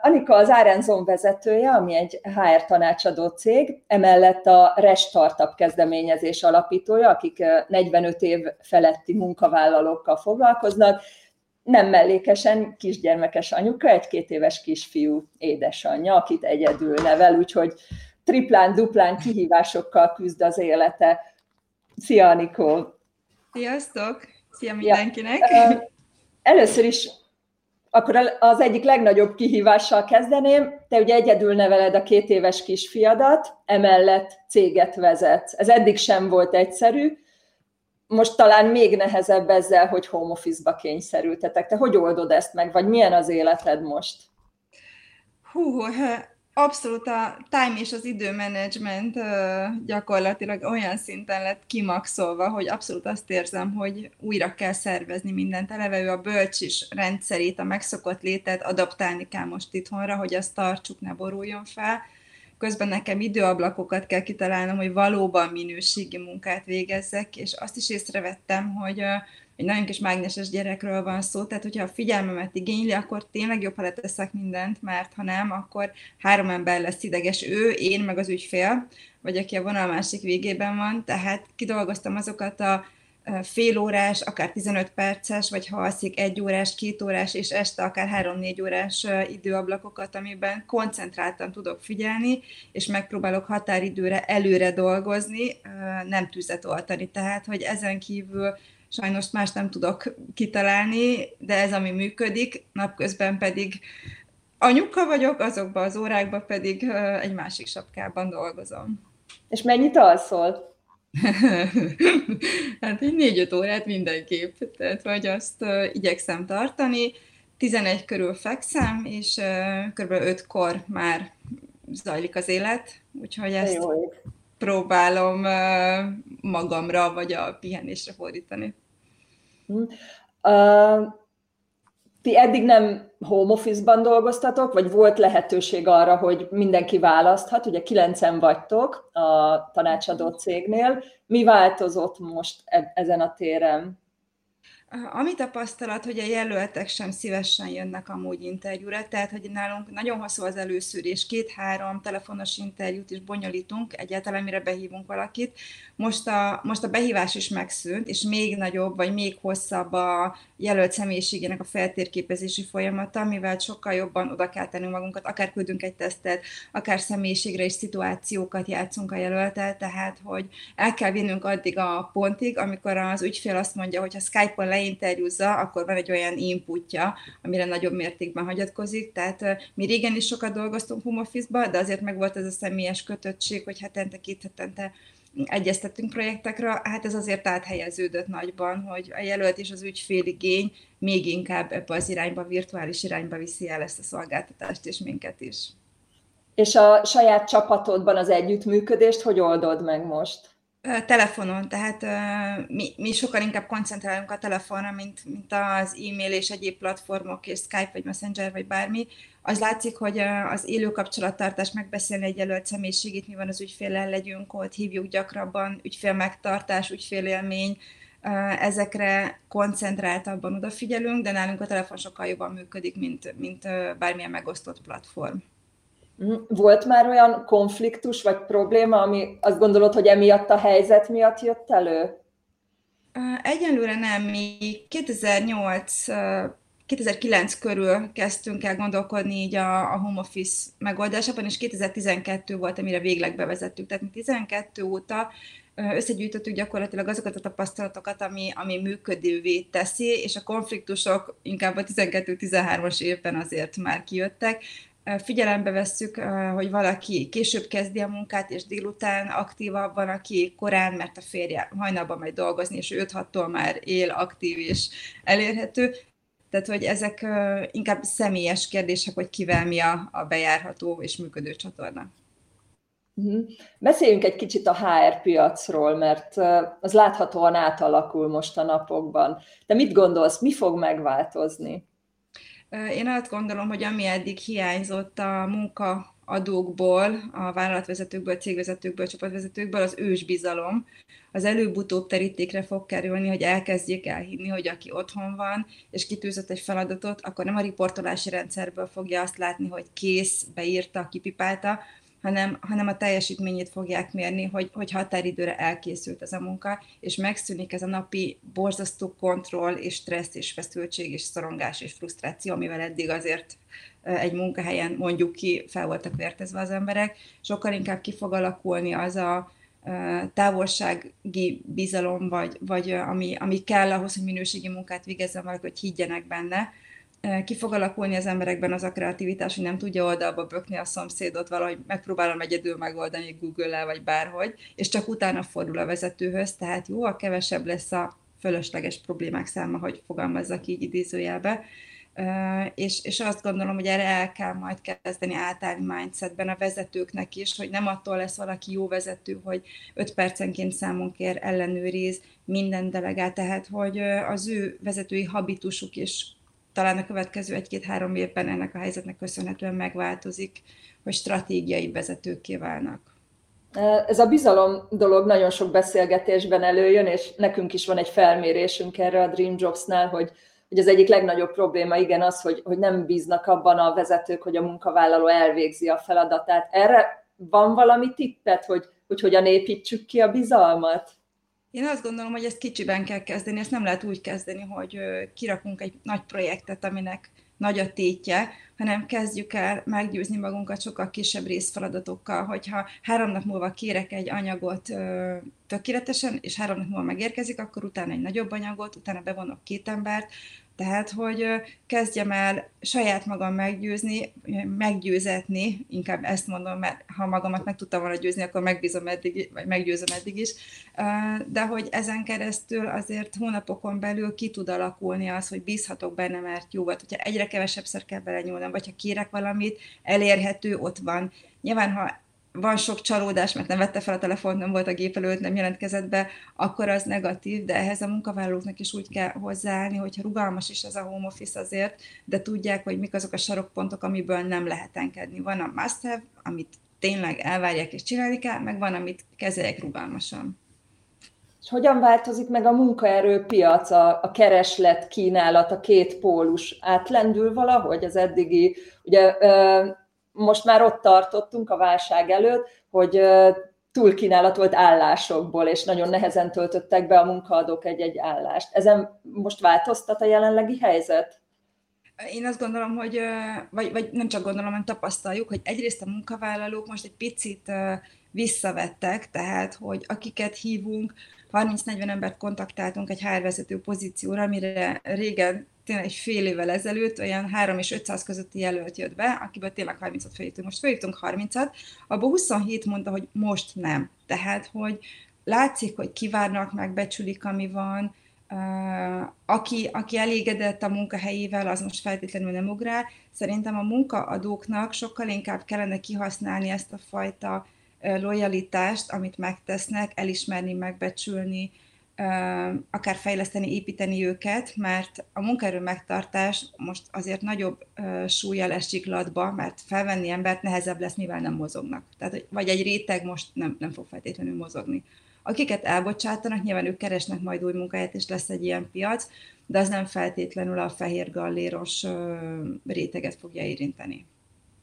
Anika az Árenzon vezetője, ami egy HR tanácsadó cég, emellett a Restartup kezdeményezés alapítója, akik 45 év feletti munkavállalókkal foglalkoznak, nem mellékesen kisgyermekes anyuka, egy két éves kisfiú édesanyja, akit egyedül nevel, úgyhogy triplán, duplán kihívásokkal küzd az élete. Szia, Anikó! Sziasztok! Szia mindenkinek! Ja. Először is akkor az egyik legnagyobb kihívással kezdeném. Te ugye egyedül neveled a két éves kisfiadat, emellett céget vezet. Ez eddig sem volt egyszerű, most talán még nehezebb ezzel, hogy home office-ba kényszerültetek. Te hogy oldod ezt meg, vagy milyen az életed most? Hú, abszolút a time és az időmenedzsment gyakorlatilag olyan szinten lett kimaxolva, hogy abszolút azt érzem, hogy újra kell szervezni mindent. Eleve ő a bölcs is rendszerét, a megszokott létet adaptálni kell most itthonra, hogy azt tartsuk, ne boruljon fel. Közben nekem időablakokat kell kitalálnom, hogy valóban minőségi munkát végezzek, és azt is észrevettem, hogy egy nagyon kis mágneses gyerekről van szó, tehát hogyha a figyelmemet igényli, akkor tényleg jobb, ha leteszek mindent, mert ha nem, akkor három ember lesz ideges, ő, én, meg az ügyfél, vagy aki a vonal másik végében van, tehát kidolgoztam azokat a fél órás, akár 15 perces, vagy ha alszik egy órás, két órás, és este akár 3-4 órás időablakokat, amiben koncentráltan tudok figyelni, és megpróbálok határidőre előre dolgozni, nem tüzet oltani. Tehát, hogy ezen kívül sajnos más nem tudok kitalálni, de ez ami működik, napközben pedig anyuka vagyok, azokban az órákban pedig egy másik sapkában dolgozom. És mennyit alszol? hát egy négy-öt órát mindenképp, tehát vagy azt igyekszem tartani, 11 körül fekszem, és kb. 5-kor már zajlik az élet, úgyhogy ezt Jó. próbálom magamra, vagy a pihenésre fordítani. Uh, ti eddig nem home office-ban dolgoztatok, vagy volt lehetőség arra, hogy mindenki választhat, ugye kilencen vagytok a tanácsadó cégnél. Mi változott most e- ezen a téren? Ami tapasztalat, hogy a jelöltek sem szívesen jönnek amúgy interjúra, tehát hogy nálunk nagyon hosszú az előszűrés, két-három telefonos interjút is bonyolítunk, egyáltalán mire behívunk valakit. Most a, most a behívás is megszűnt, és még nagyobb, vagy még hosszabb a jelölt személyiségének a feltérképezési folyamata, mivel sokkal jobban oda kell tennünk magunkat, akár küldünk egy tesztet, akár személyiségre és szituációkat játszunk a jelöltel, tehát hogy el kell vinnünk addig a pontig, amikor az ügyfél azt mondja, hogy ha Skype-on leinterjúzza, akkor van egy olyan inputja, amire nagyobb mértékben hagyatkozik. Tehát mi régen is sokat dolgoztunk home office de azért meg volt ez a személyes kötöttség, hogy hetente, két hetente egyeztettünk projektekre, hát ez azért áthelyeződött nagyban, hogy a jelölt és az ügyféligény még inkább ebbe az irányba, virtuális irányba viszi el ezt a szolgáltatást és minket is. És a saját csapatodban az együttműködést hogy oldod meg most? Telefonon, tehát mi, mi sokkal inkább koncentrálunk a telefonra, mint, mint az e-mail és egyéb platformok, és Skype, vagy Messenger, vagy bármi. Az látszik, hogy az élő kapcsolattartás, megbeszélni egy jelölt személyiségét, mi van az ügyféllel, legyünk ott, hívjuk gyakrabban, ügyfél megtartás, ügyfélélmény, ezekre koncentráltabban odafigyelünk, de nálunk a telefon sokkal jobban működik, mint, mint bármilyen megosztott platform. Mhm. Volt már olyan konfliktus vagy probléma, ami azt gondolod, hogy emiatt a helyzet miatt jött elő? Egyelőre nem. Mi 2008 2009 körül kezdtünk el gondolkodni így a, a home office megoldásában, és 2012 volt, amire végleg bevezettük. Tehát mi 12 óta összegyűjtöttük gyakorlatilag azokat a tapasztalatokat, ami, ami működővé teszi, és a konfliktusok inkább a 12-13-as évben azért már kijöttek figyelembe vesszük, hogy valaki később kezdi a munkát, és délután aktívabb van, aki korán, mert a férje hajnalban megy dolgozni, és 5-6-tól már él, aktív és elérhető. Tehát, hogy ezek inkább személyes kérdések, hogy kivel mi a, a bejárható és működő csatorna. Mhm. Beszéljünk egy kicsit a HR piacról, mert az láthatóan átalakul most a napokban. Te mit gondolsz, mi fog megváltozni? Én azt gondolom, hogy ami eddig hiányzott a munka adókból, a vállalatvezetőkből, cégvezetőkből, csapatvezetőkből az ős bizalom, az előbb-utóbb terítékre fog kerülni, hogy elkezdjék elhinni, hogy aki otthon van, és kitűzött egy feladatot, akkor nem a riportolási rendszerből fogja azt látni, hogy kész, beírta, kipipálta, hanem, hanem a teljesítményét fogják mérni, hogy, hogy határidőre elkészült ez a munka, és megszűnik ez a napi borzasztó kontroll, és stressz, és feszültség, és szorongás, és frusztráció, amivel eddig azért egy munkahelyen mondjuk ki fel voltak vértezve az emberek, sokkal inkább ki fog alakulni az a távolsági bizalom, vagy, vagy ami, ami kell ahhoz, hogy minőségi munkát végezzen valaki, hogy higgyenek benne, ki fog alakulni az emberekben az a kreativitás, hogy nem tudja oldalba bökni a szomszédot, valahogy megpróbálom egyedül megoldani Google-el, vagy bárhogy, és csak utána fordul a vezetőhöz, tehát jó, a kevesebb lesz a fölösleges problémák száma, hogy fogalmazzak így idézőjelbe. És, és azt gondolom, hogy erre el kell majd kezdeni átállni mindsetben a vezetőknek is, hogy nem attól lesz valaki jó vezető, hogy öt percenként számon kér, ellenőriz minden delegát, tehát hogy az ő vezetői habitusuk is talán a következő egy-két-három évben ennek a helyzetnek köszönhetően megváltozik, hogy stratégiai vezetőkké válnak. Ez a bizalom dolog nagyon sok beszélgetésben előjön, és nekünk is van egy felmérésünk erre a Dream Jobs-nál, hogy, hogy az egyik legnagyobb probléma igen az, hogy, hogy nem bíznak abban a vezetők, hogy a munkavállaló elvégzi a feladatát. Erre van valami tippet, hogy, hogy hogyan építsük ki a bizalmat? Én azt gondolom, hogy ezt kicsiben kell kezdeni, ezt nem lehet úgy kezdeni, hogy kirakunk egy nagy projektet, aminek nagy a tétje, hanem kezdjük el meggyőzni magunkat sokkal kisebb részfeladatokkal, hogyha három nap múlva kérek egy anyagot ö, tökéletesen, és három nap múlva megérkezik, akkor utána egy nagyobb anyagot, utána bevonok két embert, tehát, hogy kezdjem el saját magam meggyőzni, meggyőzetni, inkább ezt mondom, mert ha magamat meg tudtam volna győzni, akkor megbízom eddig, vagy meggyőzöm eddig is, de hogy ezen keresztül azért hónapokon belül ki tud alakulni az, hogy bízhatok benne, mert jó volt, hogyha egyre kevesebbszer kell belenyúlnom, vagy ha kérek valamit, elérhető, ott van. Nyilván, ha van sok csalódás, mert nem vette fel a telefont, nem volt a gép előtt, nem jelentkezett be, akkor az negatív, de ehhez a munkavállalóknak is úgy kell hozzáállni, hogyha rugalmas is ez a home office azért, de tudják, hogy mik azok a sarokpontok, amiből nem lehet engedni. Van a must have, amit tényleg elvárják és csinálni kell, meg van, amit kezeljek rugalmasan. És hogyan változik meg a munkaerőpiac, a, a kereslet, kínálat, a két pólus? Átlendül valahogy az eddigi, ugye most már ott tartottunk a válság előtt, hogy túlkínálat volt állásokból, és nagyon nehezen töltöttek be a munkaadók egy-egy állást. Ezen most változtat a jelenlegi helyzet? Én azt gondolom, hogy, vagy, vagy nem csak gondolom, hanem tapasztaljuk, hogy egyrészt a munkavállalók most egy picit visszavettek, tehát, hogy akiket hívunk, 30-40 embert kontaktáltunk egy HR vezető pozícióra, amire régen tényleg egy fél évvel ezelőtt olyan 3 és 500 közötti jelölt jött be, akiből tényleg 30-at felhívtunk. Most felhívtunk 30-at, abból 27 mondta, hogy most nem. Tehát, hogy látszik, hogy kivárnak, megbecsülik, ami van, aki, aki elégedett a munkahelyével, az most feltétlenül nem ugrál. Szerintem a munkaadóknak sokkal inkább kellene kihasználni ezt a fajta lojalitást, amit megtesznek, elismerni, megbecsülni, akár fejleszteni, építeni őket, mert a munkaerő megtartás most azért nagyobb súlya esik latba, mert felvenni embert nehezebb lesz, mivel nem mozognak. Tehát, vagy egy réteg most nem, nem fog feltétlenül mozogni. Akiket elbocsátanak, nyilván ők keresnek majd új munkahelyet, és lesz egy ilyen piac, de az nem feltétlenül a fehér galléros réteget fogja érinteni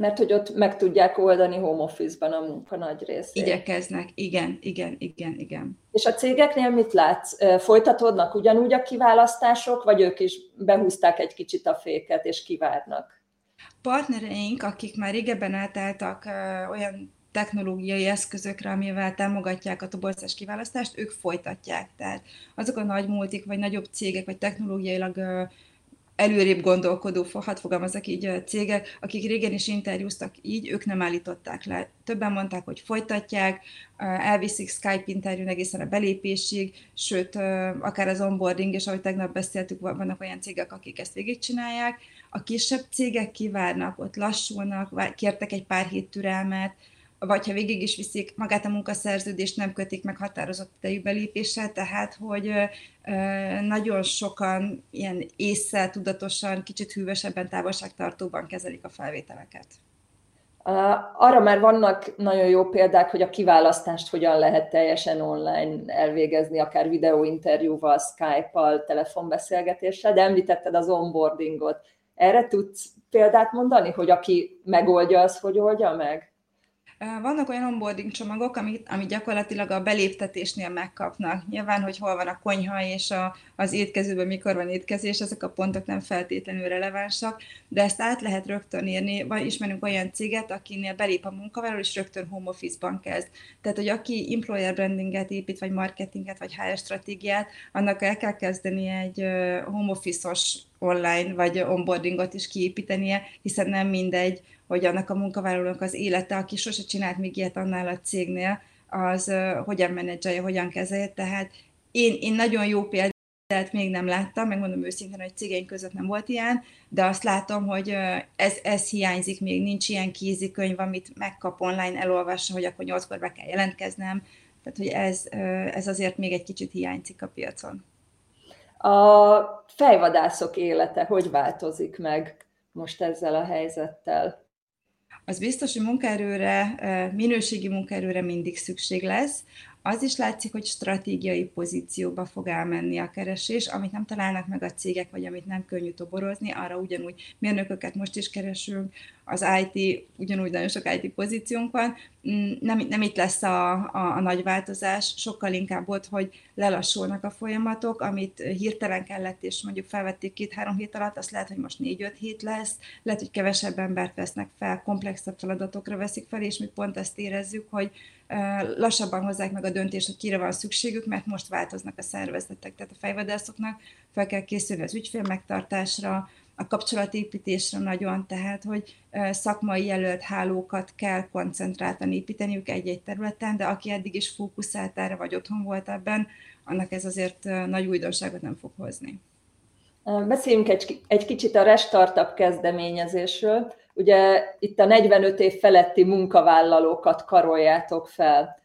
mert hogy ott meg tudják oldani home office-ban a munka nagy részét. Igyekeznek, igen, igen, igen, igen. És a cégeknél mit látsz? Folytatódnak ugyanúgy a kiválasztások, vagy ők is behúzták egy kicsit a féket és kivárnak? Partnereink, akik már régebben átálltak olyan technológiai eszközökre, amivel támogatják a toborcás kiválasztást, ők folytatják. Tehát azok a nagy multik, vagy nagyobb cégek, vagy technológiailag előrébb gondolkodó, hadd fogalmazok így cégek, akik régen is interjúztak így, ők nem állították le. Többen mondták, hogy folytatják, elviszik Skype interjún egészen a belépésig, sőt, akár az onboarding, és ahogy tegnap beszéltük, vannak olyan cégek, akik ezt végigcsinálják. A kisebb cégek kivárnak, ott lassulnak, kértek egy pár hét türelmet, vagy ha végig is viszik magát a munkaszerződést, nem kötik meg határozott idejű belépéssel, tehát hogy nagyon sokan ilyen észre, tudatosan, kicsit hűvösebben, távolságtartóban kezelik a felvételeket. Arra már vannak nagyon jó példák, hogy a kiválasztást hogyan lehet teljesen online elvégezni, akár videóinterjúval, Skype-al, telefonbeszélgetéssel, de említetted az onboardingot. Erre tudsz példát mondani, hogy aki megoldja, az hogy oldja meg? Vannak olyan onboarding csomagok, amit, amit gyakorlatilag a beléptetésnél megkapnak. Nyilván, hogy hol van a konyha és a, az étkezőben mikor van étkezés, ezek a pontok nem feltétlenül relevánsak, de ezt át lehet rögtön írni. Vagy ismerünk olyan céget, akinél belép a munkavállaló, és rögtön home office-ban kezd. Tehát, hogy aki employer brandinget épít, vagy marketinget, vagy HR stratégiát, annak el kell kezdeni egy home office-os online vagy onboardingot is kiépítenie, hiszen nem mindegy, hogy annak a munkavállalónak az élete, aki sose csinált még ilyet annál a cégnél, az hogyan menedzselje, hogyan kezelje. Tehát én, én nagyon jó példát még nem láttam, megmondom őszintén, hogy cégeink között nem volt ilyen, de azt látom, hogy ez, ez hiányzik még, nincs ilyen kézikönyv, amit megkap online, elolvassa, hogy akkor nyolckor be kell jelentkeznem, tehát hogy ez, ez azért még egy kicsit hiányzik a piacon. A fejvadászok élete hogy változik meg most ezzel a helyzettel? az biztos, hogy munkaerőre, minőségi munkaerőre mindig szükség lesz. Az is látszik, hogy stratégiai pozícióba fog elmenni a keresés, amit nem találnak meg a cégek, vagy amit nem könnyű toborozni, arra ugyanúgy mérnököket most is keresünk, az IT, ugyanúgy nagyon sok IT pozíciónk van, mm, nem, nem itt lesz a, a, a nagy változás, sokkal inkább ott, hogy lelassulnak a folyamatok, amit hirtelen kellett, és mondjuk felvették két-három hét alatt, azt lehet, hogy most négy-öt hét lesz, lehet, hogy kevesebb embert vesznek fel, komplexebb feladatokra veszik fel, és mi pont ezt érezzük, hogy lassabban hozzák meg a döntést, hogy kire van szükségük, mert most változnak a szervezetek. Tehát a fejvadászoknak fel kell készülni az ügyfél megtartásra, a kapcsolatépítésre nagyon, tehát hogy szakmai jelölt hálókat kell koncentráltan építeniük egy-egy területen, de aki eddig is fókuszált erre, vagy otthon volt ebben, annak ez azért nagy újdonságot nem fog hozni. Beszéljünk egy, egy kicsit a Restartup kezdeményezésről. Ugye itt a 45 év feletti munkavállalókat karoljátok fel.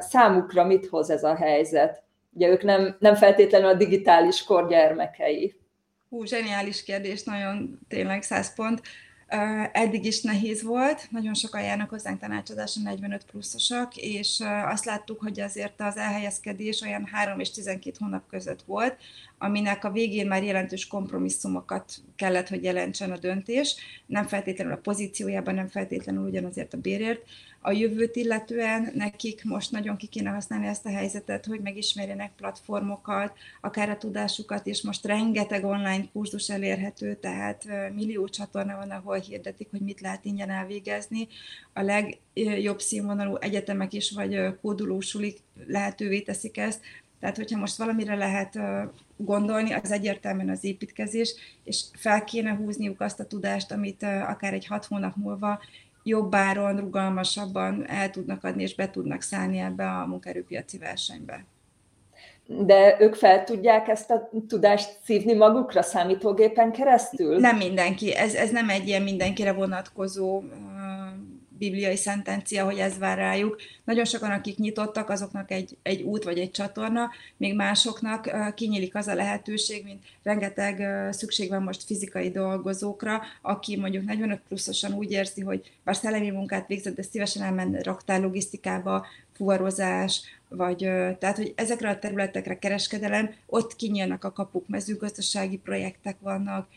Számukra mit hoz ez a helyzet? Ugye ők nem, nem feltétlenül a digitális kor gyermekei. Hú, zseniális kérdés, nagyon tényleg száz pont. Eddig is nehéz volt, nagyon sokan járnak hozzánk tanácsadásra 45 pluszosak, és azt láttuk, hogy azért az elhelyezkedés olyan 3 és 12 hónap között volt, aminek a végén már jelentős kompromisszumokat kellett, hogy jelentsen a döntés, nem feltétlenül a pozíciójában, nem feltétlenül ugyanazért a bérért, a jövőt illetően nekik most nagyon ki kéne használni ezt a helyzetet, hogy megismerjenek platformokat, akár a tudásukat, és most rengeteg online kurzus elérhető, tehát millió csatorna van, ahol hirdetik, hogy mit lehet ingyen elvégezni. A legjobb színvonalú egyetemek is, vagy kódulósulik lehetővé teszik ezt, tehát, hogyha most valamire lehet gondolni, az egyértelműen az építkezés, és fel kéne húzniuk azt a tudást, amit akár egy hat hónap múlva jobb áron, rugalmasabban el tudnak adni és be tudnak szállni ebbe a munkaerőpiaci versenybe. De ők fel tudják ezt a tudást szívni magukra számítógépen keresztül? Nem mindenki. Ez, ez nem egy ilyen mindenkire vonatkozó bibliai szentencia, hogy ez vár rájuk. Nagyon sokan, akik nyitottak, azoknak egy, egy út vagy egy csatorna, még másoknak kinyílik az a lehetőség, mint rengeteg szükség van most fizikai dolgozókra, aki mondjuk 45 pluszosan úgy érzi, hogy bár szellemi munkát végzett, de szívesen elmenne raktár logisztikába, fuvarozás, vagy tehát, hogy ezekre a területekre kereskedelem, ott kinyílnak a kapuk, mezőgazdasági projektek vannak,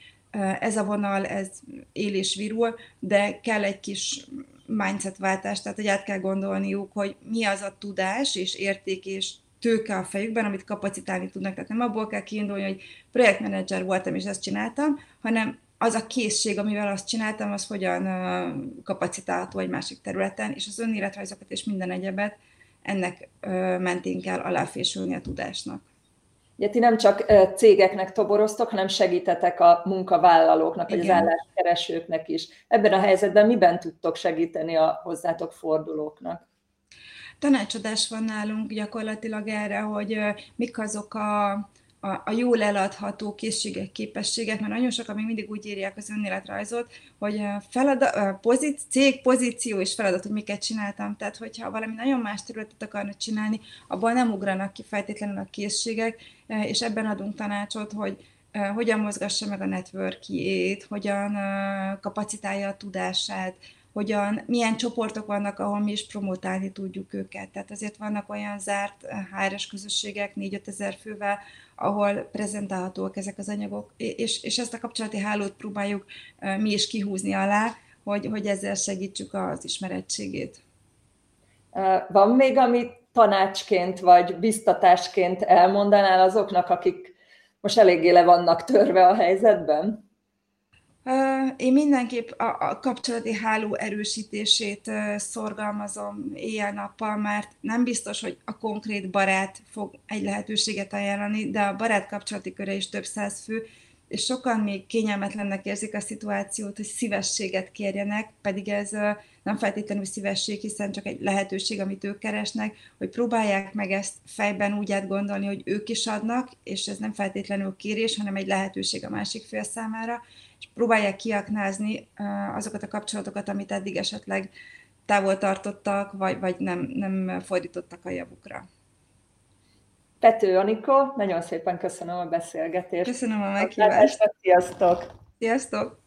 ez a vonal, ez él és virul, de kell egy kis mindsetváltás, tehát hogy át kell gondolniuk, hogy mi az a tudás és érték és tőke a fejükben, amit kapacitálni tudnak. Tehát nem abból kell kiindulni, hogy projektmenedzser voltam és ezt csináltam, hanem az a készség, amivel azt csináltam, az hogyan kapacitálható egy másik területen, és az önéletrajzokat és minden egyebet ennek mentén kell aláfésülni a tudásnak. Ugye ti nem csak cégeknek toboroztok, hanem segítetek a munkavállalóknak, vagy az álláskeresőknek is. Ebben a helyzetben miben tudtok segíteni a hozzátok fordulóknak? Tanácsadás van nálunk gyakorlatilag erre, hogy mik azok a a, a jól eladható készségek, képességek, mert nagyon sokan még mindig úgy írják az önéletrajzot, hogy felada, pozíci, cég, pozíció és feladat, hogy miket csináltam. Tehát, hogyha valami nagyon más területet akarnak csinálni, abban nem ugranak ki feltétlenül a készségek, és ebben adunk tanácsot, hogy hogyan mozgassa meg a networkjét, hogyan kapacitálja a tudását, hogyan, milyen csoportok vannak, ahol mi is promotálni tudjuk őket. Tehát azért vannak olyan zárt HRS közösségek, 4-5 ezer fővel, ahol prezentálhatóak ezek az anyagok, és, és ezt a kapcsolati hálót próbáljuk mi is kihúzni alá, hogy, hogy ezzel segítsük az ismerettségét. Van még, amit tanácsként vagy biztatásként elmondanál azoknak, akik most eléggé le vannak törve a helyzetben? Én mindenképp a, kapcsolati háló erősítését szorgalmazom éjjel-nappal, mert nem biztos, hogy a konkrét barát fog egy lehetőséget ajánlani, de a barát kapcsolati köre is több száz fő, és sokan még kényelmetlennek érzik a szituációt, hogy szívességet kérjenek, pedig ez nem feltétlenül szívesség, hiszen csak egy lehetőség, amit ők keresnek, hogy próbálják meg ezt fejben úgy átgondolni, hogy ők is adnak, és ez nem feltétlenül kérés, hanem egy lehetőség a másik fél számára, és próbálják kiaknázni azokat a kapcsolatokat, amit eddig esetleg távol tartottak, vagy, vagy nem, nem fordítottak a javukra. Pető Anikó, nagyon szépen köszönöm a beszélgetést. Köszönöm a meghívást. Sziasztok! Sziasztok!